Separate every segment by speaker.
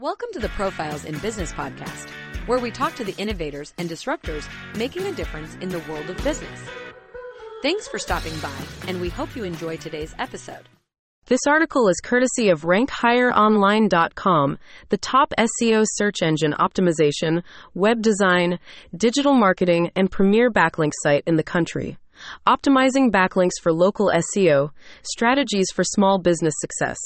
Speaker 1: Welcome to the Profiles in Business podcast, where we talk to the innovators and disruptors making a difference in the world of business. Thanks for stopping by, and we hope you enjoy today's episode.
Speaker 2: This article is courtesy of RankHigherOnline.com, the top SEO search engine optimization, web design, digital marketing, and premier backlink site in the country. Optimizing backlinks for local SEO, strategies for small business success.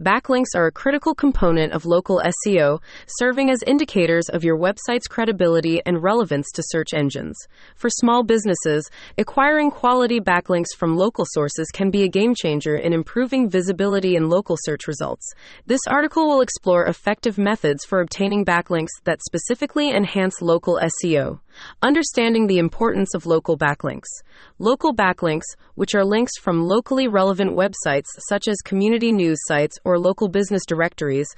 Speaker 2: Backlinks are a critical component of local SEO, serving as indicators of your website's credibility and relevance to search engines. For small businesses, acquiring quality backlinks from local sources can be a game changer in improving visibility in local search results. This article will explore effective methods for obtaining backlinks that specifically enhance local SEO. Understanding the importance of local backlinks. Local backlinks, which are links from locally relevant websites such as community news sites or local business directories,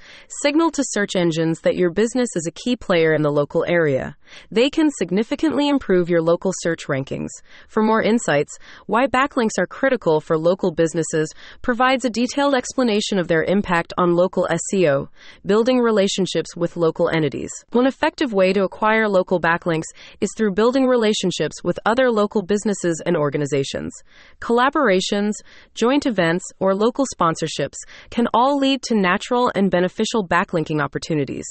Speaker 2: signal to search engines that your business is a key player in the local area. They can significantly improve your local search rankings. For more insights, why backlinks are critical for local businesses provides a detailed explanation of their impact on local SEO, building relationships with local entities. One effective way to acquire local backlinks is through building relationships with other local businesses and organizations. Collaborations, joint events, or local sponsorships can all lead to natural and beneficial backlinking opportunities.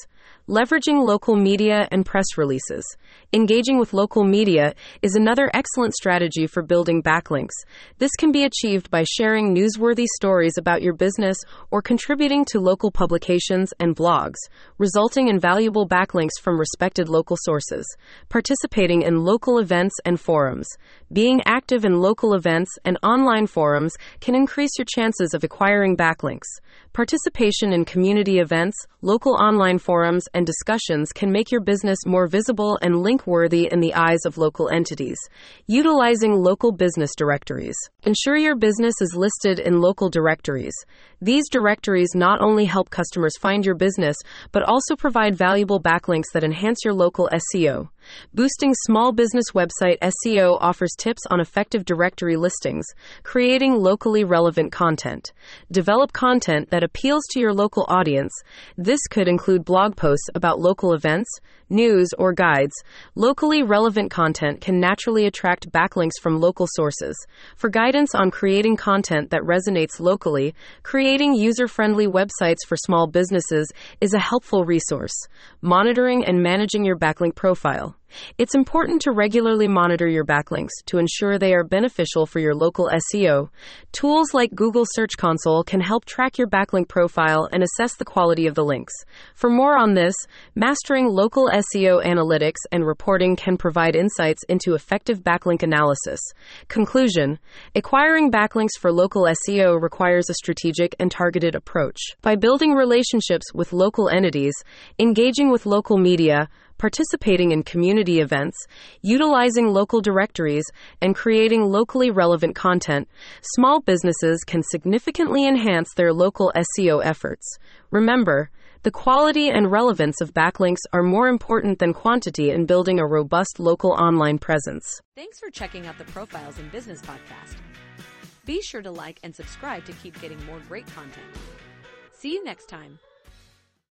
Speaker 2: Leveraging local media and press releases. Engaging with local media is another excellent strategy for building backlinks. This can be achieved by sharing newsworthy stories about your business or contributing to local publications and blogs, resulting in valuable backlinks from respected local sources. Participating in local events and forums. Being active in local events and online forums can increase your chances of acquiring backlinks. Participation in community events, local online forums, and discussions can make your business more visible and link worthy in the eyes of local entities. Utilizing local business directories. Ensure your business is listed in local directories. These directories not only help customers find your business, but also provide valuable backlinks that enhance your local SEO. Boosting small business website SEO offers tips on effective directory listings, creating locally relevant content. Develop content that appeals to your local audience. This could include blog posts about local events, news, or guides. Locally relevant content can naturally attract backlinks from local sources. For guidance on creating content that resonates locally, creating user friendly websites for small businesses is a helpful resource. Monitoring and managing your backlink profile. It's important to regularly monitor your backlinks to ensure they are beneficial for your local SEO. Tools like Google Search Console can help track your backlink profile and assess the quality of the links. For more on this, mastering local SEO analytics and reporting can provide insights into effective backlink analysis. Conclusion Acquiring backlinks for local SEO requires a strategic and targeted approach. By building relationships with local entities, engaging with local media, participating in community events, utilizing local directories, and creating locally relevant content, small businesses can significantly enhance their local SEO efforts. Remember, the quality and relevance of backlinks are more important than quantity in building a robust local online presence.
Speaker 1: Thanks for checking out the Profiles in Business podcast. Be sure to like and subscribe to keep getting more great content. See you next time.